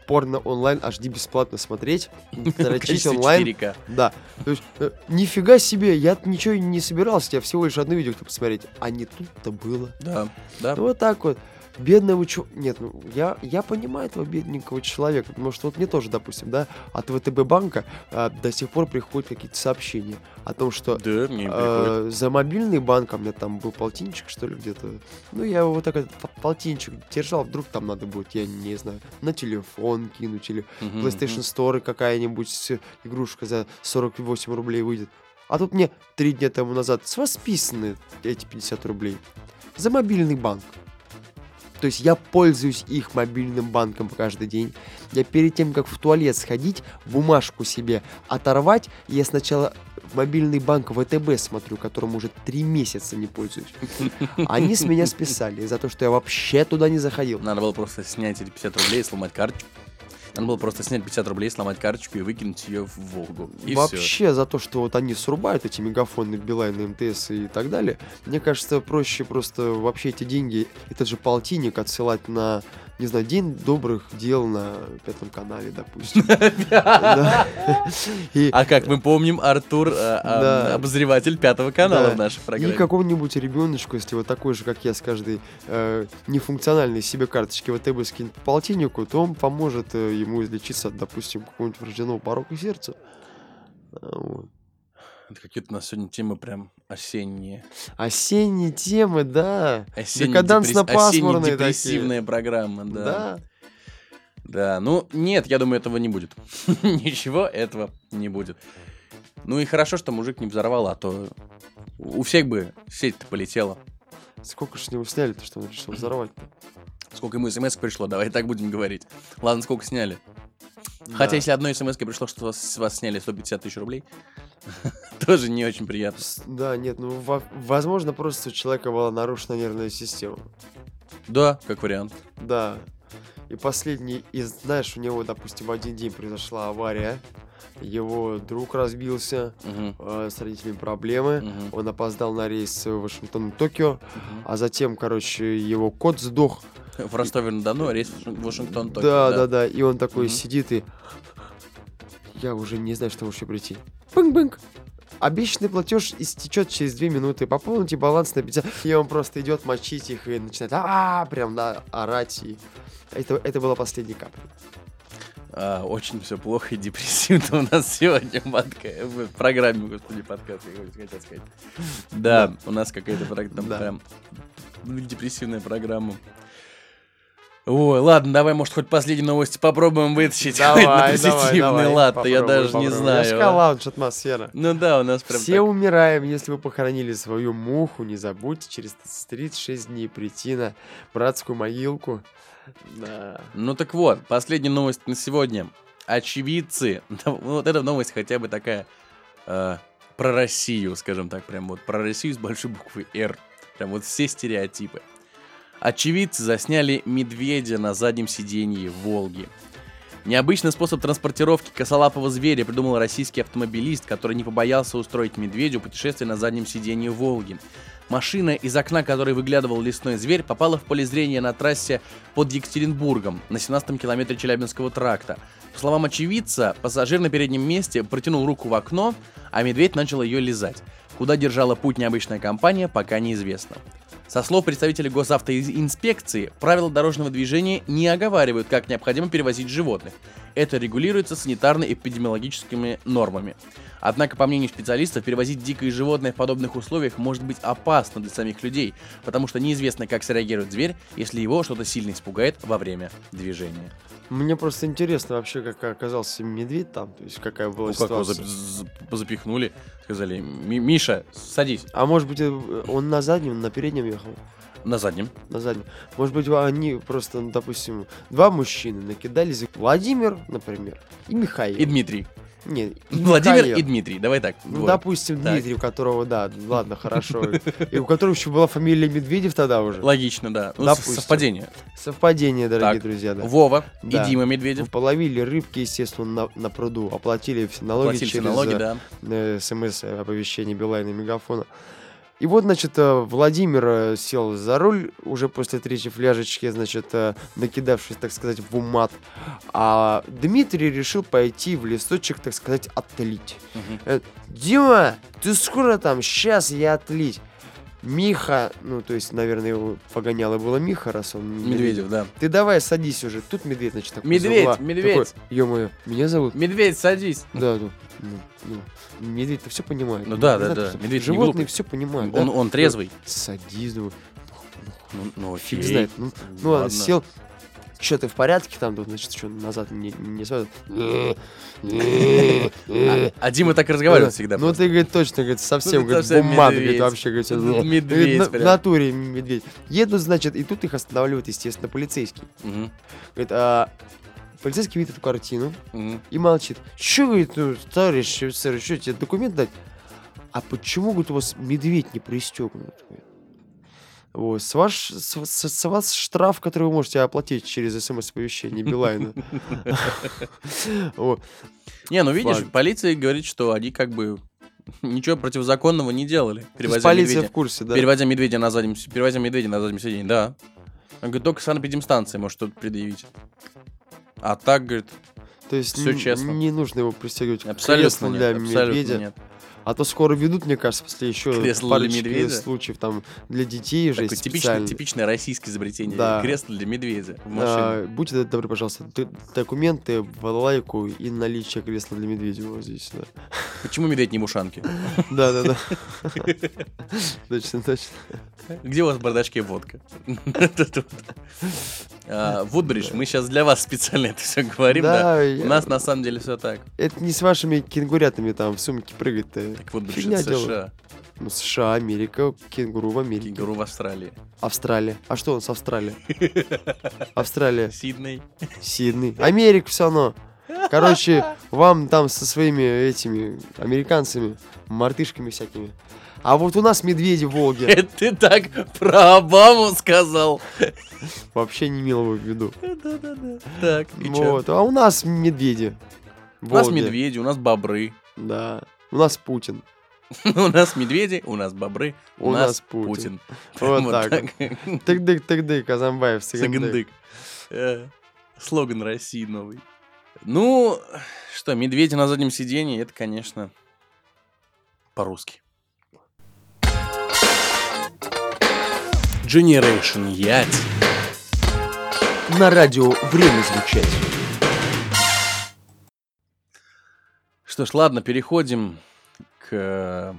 порно онлайн HD бесплатно смотреть, дрочить онлайн. 4К. Да. То есть, э, нифига себе, я ничего не собирался, я всего лишь одно видео хотел посмотреть. А не тут-то было. Да, да. Ну, вот так вот. Бедного чу... Нет, ну, я, я понимаю этого бедненького человека, потому что вот мне тоже, допустим, да, от ВТБ банка а, до сих пор приходят какие-то сообщения о том, что Да, мне э, за мобильный банк, а у меня там был полтинчик, что ли, где-то. Ну, я его вот так этот полтинчик держал, вдруг там надо будет, я не знаю, на телефон кинуть или Мгм, PlayStation. Store какая-нибудь игрушка за 48 рублей выйдет. А тут мне три дня тому назад с вас списаны эти 50 рублей за мобильный банк. То есть я пользуюсь их мобильным банком каждый день. Я перед тем, как в туалет сходить, бумажку себе оторвать, я сначала в мобильный банк ВТБ смотрю, которым уже три месяца не пользуюсь. Они с меня списали за то, что я вообще туда не заходил. Надо было просто снять эти 50 рублей и сломать карточку. Надо было просто снять 50 рублей, сломать карточку и выкинуть ее в Волгу. И Вообще все. за то, что вот они срубают эти мегафоны, Билайн, МТС и так далее, мне кажется, проще просто вообще эти деньги, этот же полтинник отсылать на не знаю, день добрых дел на пятом канале, допустим. И А как мы помним, Артур э, а, обозреватель пятого канала в нашей И программе. какому-нибудь ребеночку, если вот такой же, как я, с каждой э, нефункциональной себе карточки ВТБ скинет по полтиннику, то он поможет э, ему излечиться от, допустим, какого-нибудь врожденного порока сердца. А, вот. Это Какие-то у нас сегодня темы прям осенние. Осенние темы, да. Осенне- Декадансно-пасмурные депрессивная программа, да. Да. Да, ну нет, я думаю, этого не будет. Ничего этого не будет. Ну и хорошо, что мужик не взорвал, а то у всех бы сеть-то полетела. Сколько ж с него сняли, то что он решил взорвать? Сколько ему смс пришло, давай так будем говорить. Ладно, сколько сняли. Хотя Да. если одной смс пришло, что вас, с вас сняли 150 тысяч рублей, тоже не очень приятно. Да, нет, ну, во- возможно, просто у человека была нарушена нервная система. Да, как вариант. Да. И последний из, знаешь, у него, допустим, в один день произошла авария, его друг разбился, Мгм, э, с родителями проблемы, мгм, он опоздал на рейс Вашингтон-Токио, мгм. а затем, короче, его кот сдох. В Ростове-на-Дону, рейс в Вашингтон, Токио, да, да, да, и он такой Мгм. сидит и... Я уже не знаю, что может прийти. Бынк-бынк. Обещанный платеж истечет через 2 минуты. Пополните баланс на 50. И он просто идет мочить их и начинает а прям да, орать. И это, это была последняя капля. А, очень все плохо и депрессивно у нас сегодня подка- в программе, господи, подкаст, я хотел сказать. Да, у нас какая-то прог- там Да. прям депрессивная программа. Ой, ладно, давай, может, хоть последние новости попробуем вытащить хоть на позитивный лад, то я попробуем, даже не попробуем. знаю. Я ж а. сказал, лаунж атмосфера. Ну да, у нас прям Все так- умираем, если вы похоронили свою муху. Не забудьте через 36 дней прийти на братскую могилку. Да. Ну так вот, последняя новость на сегодня. Очевидцы, ну, вот эта новость хотя бы такая э, про Россию, скажем так, прям вот про Россию с большой буквы «Р». Прям вот все стереотипы. Очевидцы засняли медведя на заднем сиденье Волги. Необычный способ транспортировки косолапого зверя придумал российский автомобилист, который не побоялся устроить медведю путешествие на заднем сиденье Волги. Машина, из окна которой выглядывал лесной зверь, попала в поле зрения на трассе под Екатеринбургом на 17-м километре Челябинского тракта. По словам очевидца, пассажир на переднем месте протянул руку в окно, а медведь начал ее лизать. Куда держала путь необычная компания, пока неизвестно. Со слов представителей госавтоинспекции, правила дорожного движения не оговаривают, как необходимо перевозить животных. Это регулируется санитарно-эпидемиологическими нормами. Однако, по мнению специалистов, перевозить дикое животное в подобных условиях может быть опасно для самих людей, потому что неизвестно, как среагирует зверь, если его что-то сильно испугает во время движения. Мне просто интересно вообще, как оказался медведь там, то есть какая была Ну, как его ситуация. зап- зап- запихнули, сказали, «Ми- Миша, садись А может быть, э, он на заднем, на переднем ехал? на заднем. На заднем. Может быть, они просто, ну, допустим, два мужчины накидались. Владимир, например, и Михаил. И Дмитрий. Нет, Владимир Михаил. и Дмитрий, давай так. Ну, двое. допустим, Так. Дмитрий, у которого, да, ладно, хорошо. И у которого еще была фамилия Медведев тогда уже. Логично, да. Ну, Допустим. совпадение. Совпадение, дорогие Так. друзья, да. Вова Да. и Дима Медведев Ну, Половили рыбки, естественно, на, на пруду, оплатили все налоги через налоги, э, да. э, смс-оповещение Билайна и Мегафона. И вот, значит, э, Владимир э, сел за руль уже после третьей фляжечки, значит, э, накидавшись, так сказать, в умат. А Дмитрий решил пойти в лесочек, так сказать, отлить. Э, Дима, ты скоро там? Сейчас я отлить. Миха, ну, то есть, наверное, его погоняло было Миха, раз он... Медведев, да. Ты давай садись уже. Тут медведь, значит, такой Медведь, угла. медведь. Такой, Ё-моё, меня зовут? Медведь, садись. Да, ну, ну, ну, медведь-то все понимает. Ну да, да, да. что- Медведь Животные все понимают. Он, да? он трезвый. Садись, думаю, Ну, ну фиг окей. знает. Ну, ну Ладно. сел. Что, ты в порядке там? Тут, значит, что, назад не, не смотрит? А, а Дима так разговаривает всегда. Ну, ты, говорит, точно, говорит, совсем, ты говорит, бумага, говорит, вообще, говорит, Ну, «Говорит, медведь на- в натуре медведь. Едут, значит, и тут их останавливает, естественно, полицейский. Мгм, Говорит, а... Полицейский видит эту картину мгм. и молчит. Че, говорит, ну, товарищ офицер, что тебе документ дать? А почему, говорит, у вас медведь не пристегнут? говорит? Вот, с, ваш, с, с- с вас штраф, который вы можете оплатить через смс-оповещение Билайна. Не, ну видишь, полиция говорит, что они как бы ничего противозаконного не делали, перевозя полиция медведя. в курсе, да? Перевозя медведя на заднем, перевозя медведя на заднем сиденье, да. Он говорит, только санэпидемстанция может что-то предъявить. А так, говорит, То есть Всё н- честно. не нужно его пристегивать абсолютно нет. для абсолютно медведя. нет. А то скоро ведут, мне кажется, после еще Кресло для парочки медведя? случаев там для детей же Такое типичное, типичное российское изобретение. Да. Кресло для медведя в машине. А, будьте добры, пожалуйста, документы, балалайку и наличие кресла для медведя вот здесь. Да, Почему медведь не в ушанке? да, да. да. Точно, точно. Где у вас в бардачке водка? А, Вудбридж, мы сейчас для вас специально это все говорим, да? У нас на самом деле все так. Это не с вашими кенгурятами там в сумке прыгать-то. Так Вудбридж Фигня это делаю. США, Ну, США, Америка, кенгуру в Америке. кенгуру в Австралии. Австралия. А что у нас Австралия? Австралия, Сидней. Сидней. Америка все равно. Короче, вам там со своими этими американцами, мартышками всякими. А вот у нас медведи в Волге. Это ты так про Обаму сказал. Вообще не милого в виду. Да-да-да. Так, и чё? Вот. А у нас медведи. в У нас медведи, у нас бобры. Да. У нас Путин. У нас медведи, у нас бобры, у У нас нас Путин. Путин. Вот так Тык-дык, тык-дык, Казанбаев, Сыгандык. Э, Слоган России новый. Ну, что, медведи на заднем сиденье, это, конечно, по-русски. Generation Yacht. На радио время звучать. Что ж, ладно, переходим к э,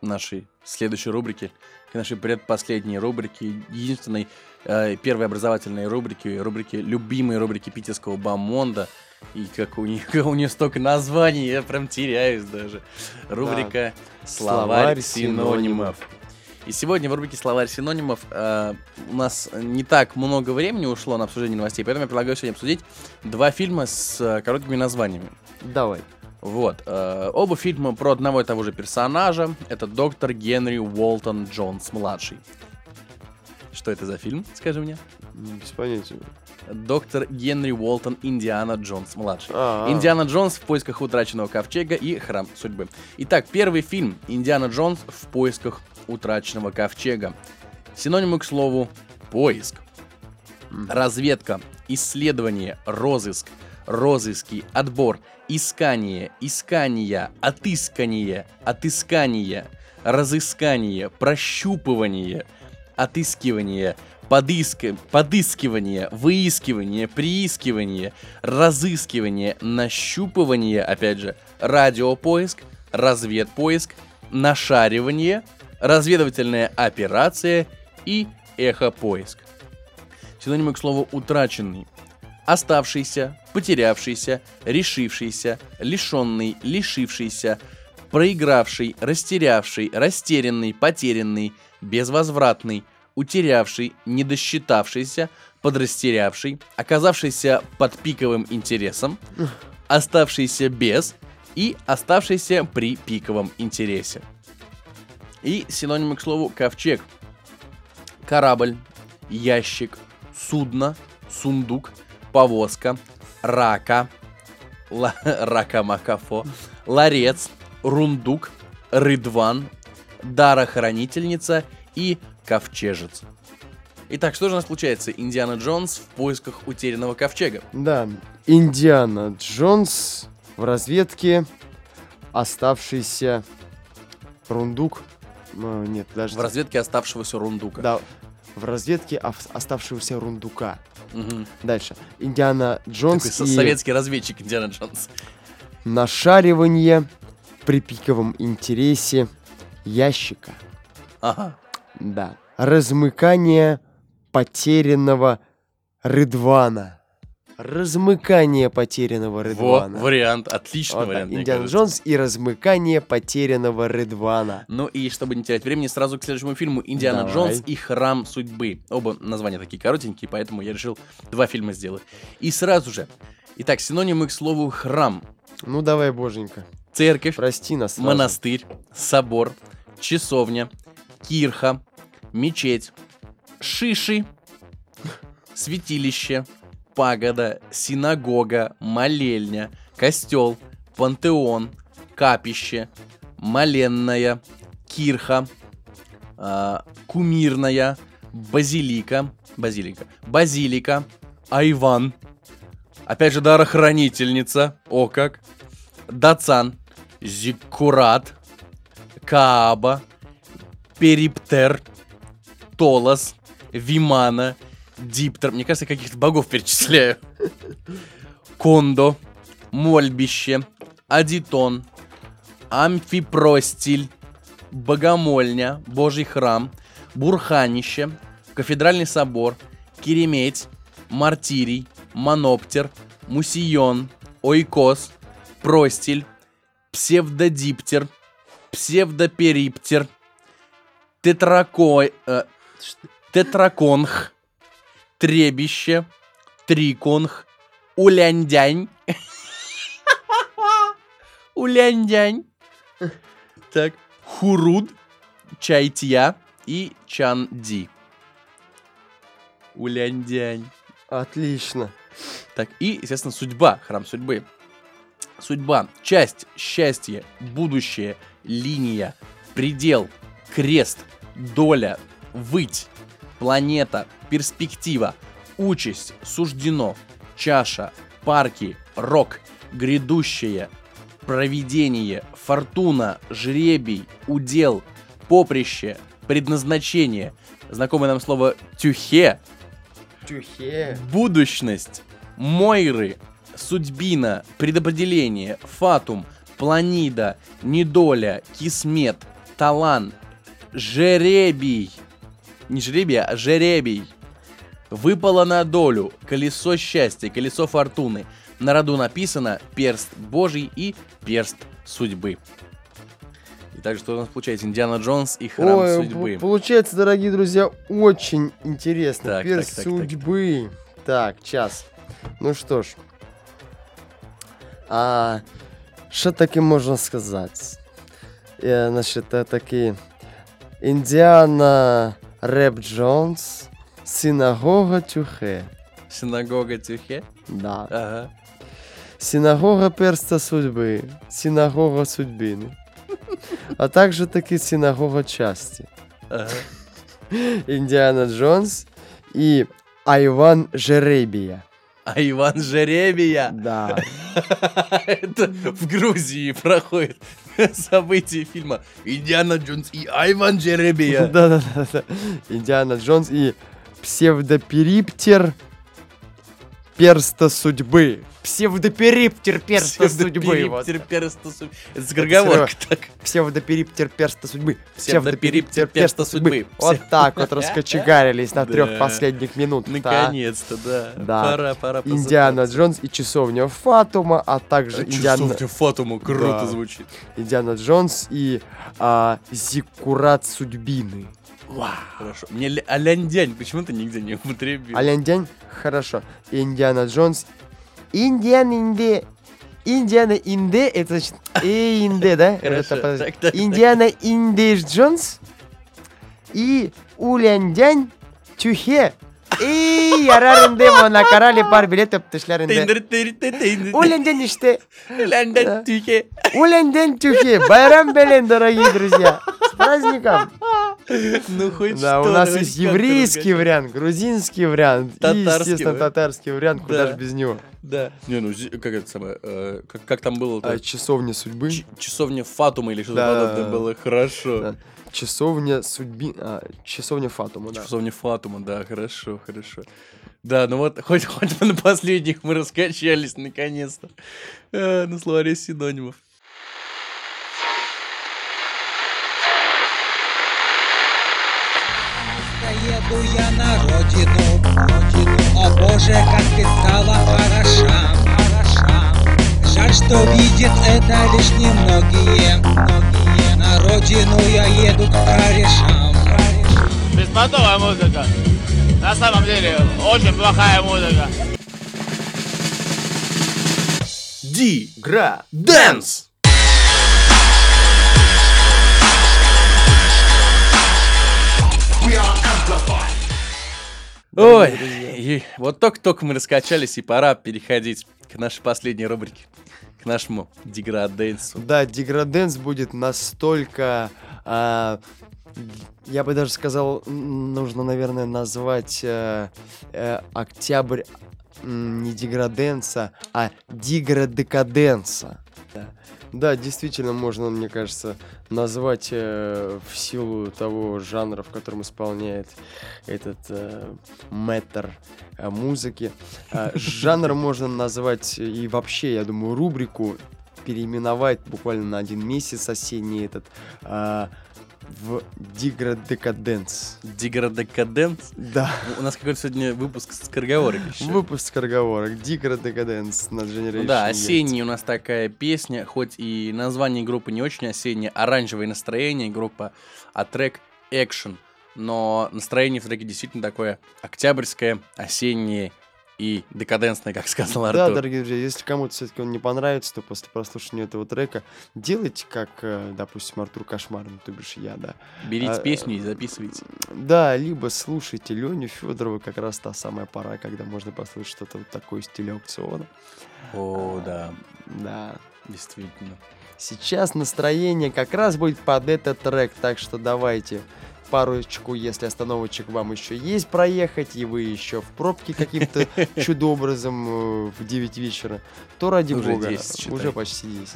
нашей следующей рубрике, к нашей предпоследней рубрике, единственной э, первой образовательной рубрике, рубрике любимой рубрики питерского бомонда. И как у них у нее столько названий, я прям теряюсь даже. Рубрика Словарь Словарь синонимов. И сегодня в рубрике Словарь синонимов э, у нас не так много времени ушло на обсуждение новостей, поэтому я предлагаю сегодня обсудить два фильма с э, короткими названиями. Давай. Вот. э, оба фильма про одного и того же персонажа. Это доктор Генри Уолтон Джонс младший. Что это за фильм, скажи мне? Без понятия. Доктор Генри Уолтон Индиана Джонс младший. А, Индиана Джонс в поисках утраченного ковчега и храм судьбы. Итак, первый фильм Индиана Джонс в поисках утраченного ковчега. Синонимы к слову поиск. Разведка, исследование, розыск, розыски, отбор, искание, искания, отыскание, отыскание, разыскание, прощупывание, отыскивание, подыска, подыскивание, выискивание, приискивание, разыскивание, нащупывание, опять же, радиопоиск, разведпоиск, нашаривание, разведывательная операция и эхопоиск. Синонимы к слову утраченный. Оставшийся, потерявшийся, решившийся, лишенный, лишившийся, проигравший, растерявший, растерянный, потерянный, безвозвратный, утерявший, недосчитавшийся, подрастерявший, оказавшийся под пиковым интересом, оставшийся без и оставшийся при пиковом интересе. И синонимы к слову ковчег. Корабль, ящик, судно, сундук, повозка, рака, ла- рака-макафо, ларец, рундук, рыдван, дарохранительница и ковчежец. Итак, что же у нас получается? Индиана Джонс в поисках утерянного ковчега. Да, Индиана Джонс в разведке, оставшийся рундук. э, нет, подожди. В разведке оставшегося рундука. Да, в разведке оставшегося рундука. Дальше. Индиана Джонс Такой и советский разведчик Индиана Джонс. нашаривание при пиковом интересе ящика. Ага. Да. Размыкание потерянного Рыдвана. Размыкание потерянного Во, Рыдвана. вариант, отличный Вот вариант. Индиана. Джонс и размыкание потерянного Рыдвана. Ну и чтобы не терять времени, сразу к следующему фильму «Индиана Давай. Джонс и Храм Судьбы». Оба названия такие коротенькие, поэтому я решил два фильма сделать. И сразу же. Итак, синонимы к слову «храм». Ну давай, боженька. Церковь, Прости нас. сразу. монастырь, собор, часовня, кирха, мечеть, шиши, святилище, пагода, синагога, молельня, костел, пантеон, капище, моленная, кирха, а, кумирная, Базилика, Базилика, Базилика, Айван, опять же дарохранительница, о как, Дацан, Зиккурат, Кааба, Периптер, Толос, Вимана, Диптер. Мне кажется, я каких-то богов перечисляю. Кондо, Мольбище, Адитон, Амфипростиль, Богомольня, Божий храм, Бурханище, Кафедральный собор, Киреметь, Мартирий, Моноптер, Мусион, Ойкос, Простиль, Псевдодиптер, Псевдопериптер, Тетрако... э, Тетраконх, Требище, Триконх, Уляндянь. Уляндянь. Так, Хуруд, Чайтья и Чанди. Уляндянь. Отлично. Так, и, естественно, судьба, храм судьбы. Судьба, часть, счастье, будущее, линия, предел, крест, доля, выть, планета, перспектива, участь, суждено, чаша, парки, рок, грядущее, провидение, фортуна, жребий, удел, поприще, предназначение. Знакомое нам слово тюхе, Тюхе. будущность, Мойры, судьбина, предопределение, фатум, планида, недоля, кисмет, талант, жеребий. Не жеребий, а жеребий. Выпало на долю, колесо счастья, колесо фортуны. На роду написано перст Божий и перст судьбы. Итак, что у нас получается? Индиана Джонс и храм Ой, судьбы. получается, дорогие друзья, очень интересно. Так, Перст так, так, судьбы. Так, час. Ну что ж. А що таки можна сказати? Е, значить, це таки Індіана Реп Джонс, Синагога Тюхе. Синагога Тюхе. Да. Ага. Синагога перста судьбы, синагога судьбины, а также таки синагога части. ага. Индиана Джонс и Айван Жеребия. А Иван Жеребия. Да. Это в Грузии проходит событие фильма Индиана Джонс и Айван Жеребия. Да-да-да. Индиана Джонс и псевдопериптер перста судьбы. Псевдопериптер перста судьбы. Псевдопериптер перста судьбы. Это скороговорка так. Псевдопериптер перста судьбы. Псевдопериптер перста судьбы. Вот так вот раскочегарились на трех последних минутах. да. Наконец-то, да. Да. Пора, пора Индиана. Джонс и часовня Фатума, а также А Индиана, Часовня Фатума круто звучит. Индиана Джонс и а, Зиккурат Судьбины. Хорошо. Мне ля- Аляндянь почему-то нигде не употребил. Аляндянь, хорошо. Индиана Джонс. Индиан Инде. Индиана Инде, это значит и Инде, да? Хорошо, Это, так, так, так. Индиана Индеш Джонс и Уляндянь Тюхе. И Ярарынде на корале пар билетов. Тындыр-тыр-тыр-тындыр. Уляндянь işte. Аляндянь Да. тюхе. Уленден Тюхе. Байрам Белен, дорогие друзья. С праздником. Ну хоть Да, у нас есть еврейский вариант, грузинский вариант и, естественно, татарский вариант, куда Да. же без него. Да. Не, ну как это самое, э, как, там было? А, часовня судьбы. Часовня Фатума или что-то подобное было хорошо. Часовня судьбы. а, часовня Фатума, да. Часовня Фатума, да, хорошо, хорошо. Да, ну вот, хоть, хоть на последних мы раскачались, наконец-то. Э, на словаре синонимов. Еду я на родину, родину. О боже, как ты стала хороша, хороша. Жаль, что видят это лишь немногие, многие. На родину я еду к корешам. Беспонтовая музыка. На самом деле, очень плохая музыка. Ди, Ой, и вот только-только мы раскачались, и пора переходить к нашей последней рубрике, к нашему деграденсу. Да, деграденс будет настолько а, Я бы даже сказал, нужно, наверное, назвать э, э, октябрь не деграденса, а деградекаденса. Да. Да, действительно, можно, мне кажется, назвать э, в силу того жанра, в котором исполняет этот э, мэтр э, музыки. Э, жанр можно назвать и вообще, я думаю, рубрику переименовать буквально на один месяц осенний этот э, в деградекаденс. Деградекаденс. Да. У нас какой-то сегодня выпуск с скороговорок еще. Выпуск разговорок. Деградекаденс на Generation Ну да, осенний у нас такая песня, хоть и название группы не очень осеннее, оранжевое настроение группа, а трек Action. Но настроение в треке действительно такое октябрьское, осеннее и декаденсное, как сказал Да, Артур. дорогие друзья, если кому-то все-таки он не понравится, то после прослушивания этого трека делайте, как, э, допустим, Артур Кошмарный, то бишь я, да. Берите а, песню и записывайте. Да, либо слушайте Леню Федорова, как раз та самая пора, когда можно послушать что-то вот такое в стиле аукциона. О, да, Да. действительно. Сейчас настроение как раз будет под этот трек, так что давайте парочку, если остановочек вам еще есть проехать, и вы еще в пробке каким-то чудо-образом э, в 9 вечера, то ради Уже бога, 10, считай. уже почти 10.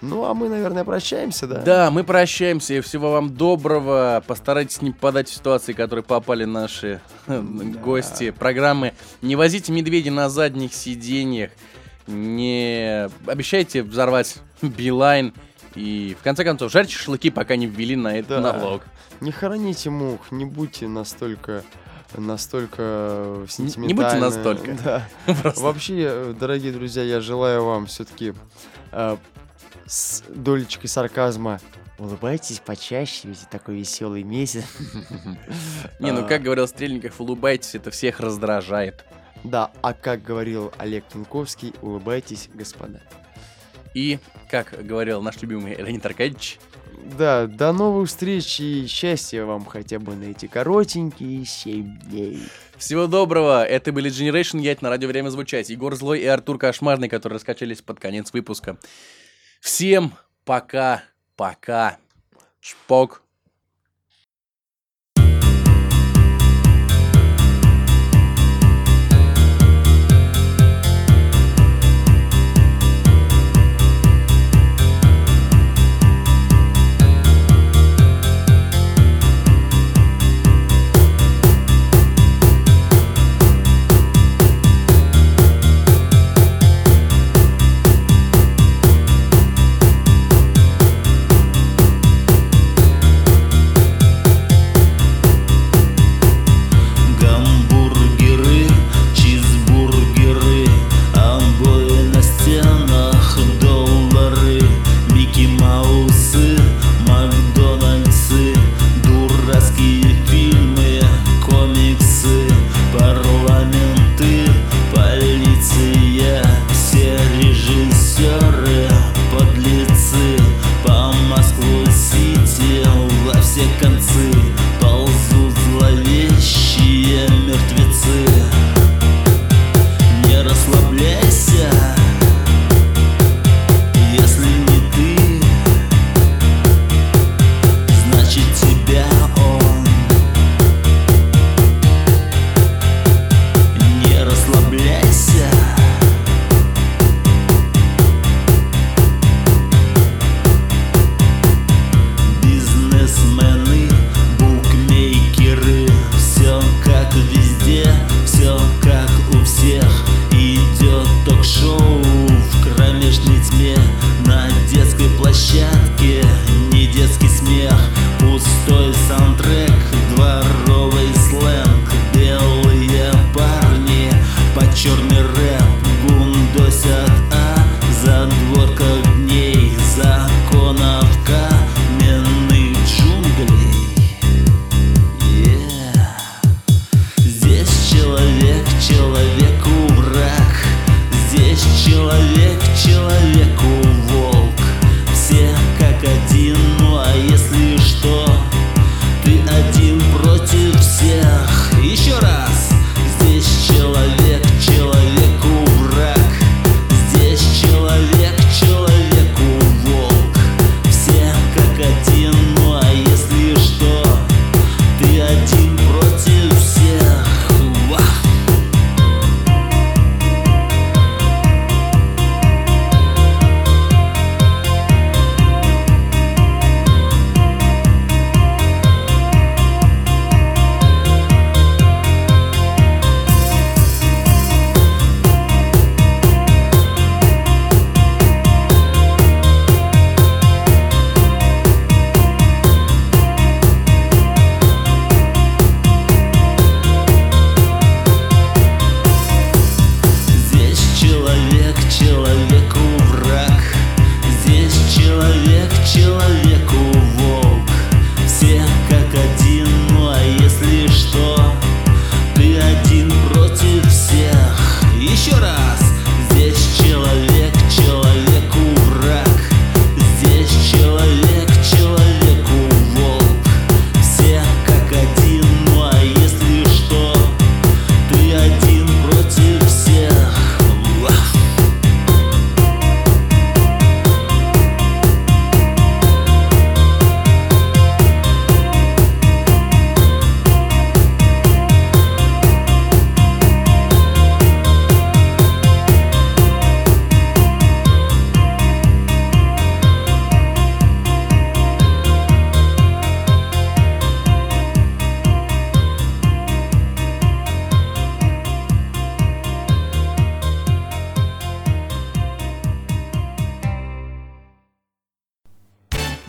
Ну, а мы, наверное, прощаемся, да? Да, мы прощаемся. и Всего вам доброго. Постарайтесь не попадать в ситуации, в которые попали наши гости программы. Не возите медведя на задних сиденьях. Не обещайте взорвать Билайн. И в конце концов, жарьте шашлыки, пока не ввели на этот Да. налог. Не хороните мух, не будьте настолько настолько Не- не сентиментальны. будьте настолько. Да. Просто. Вообще, э, дорогие друзья, я желаю вам все-таки с долечкой сарказма улыбайтесь почаще, ведь такой веселый месяц. Не, ну А. как говорил Стрельников, улыбайтесь, это всех раздражает. Да, а как говорил Олег Тинковский, улыбайтесь, господа. И, как говорил наш любимый Леонид Аркадьевич, Да, до новых встреч и счастья вам хотя бы на эти коротенькие 7 дней. Всего доброго, это были Generation Ять на радио Время Звучать. Егор Злой и Артур Кошмарный, которые раскачались под конец выпуска. Всем пока-пока. Шпок.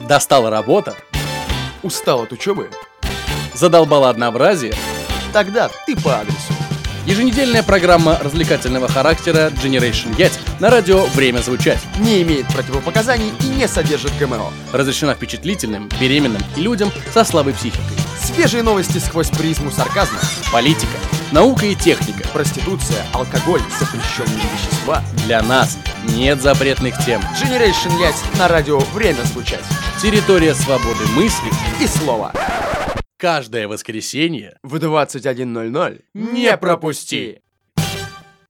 Достала работа? Устал от учебы? Задолбало однообразие? Тогда ты по адресу. Еженедельная программа развлекательного характера Generation Yet на радио «Время звучать». Не имеет противопоказаний и не содержит ГМО. Разрешена впечатлительным, беременным и людям со слабой психикой. Свежие новости сквозь призму сарказма. Политика, наука и техника. Проституция, алкоголь, запрещенные вещества. Для нас нет запретных тем. Generation Yacht на радио «Время звучать». Территория свободы мысли И слово. каждое воскресенье В 21.00 не пропусти!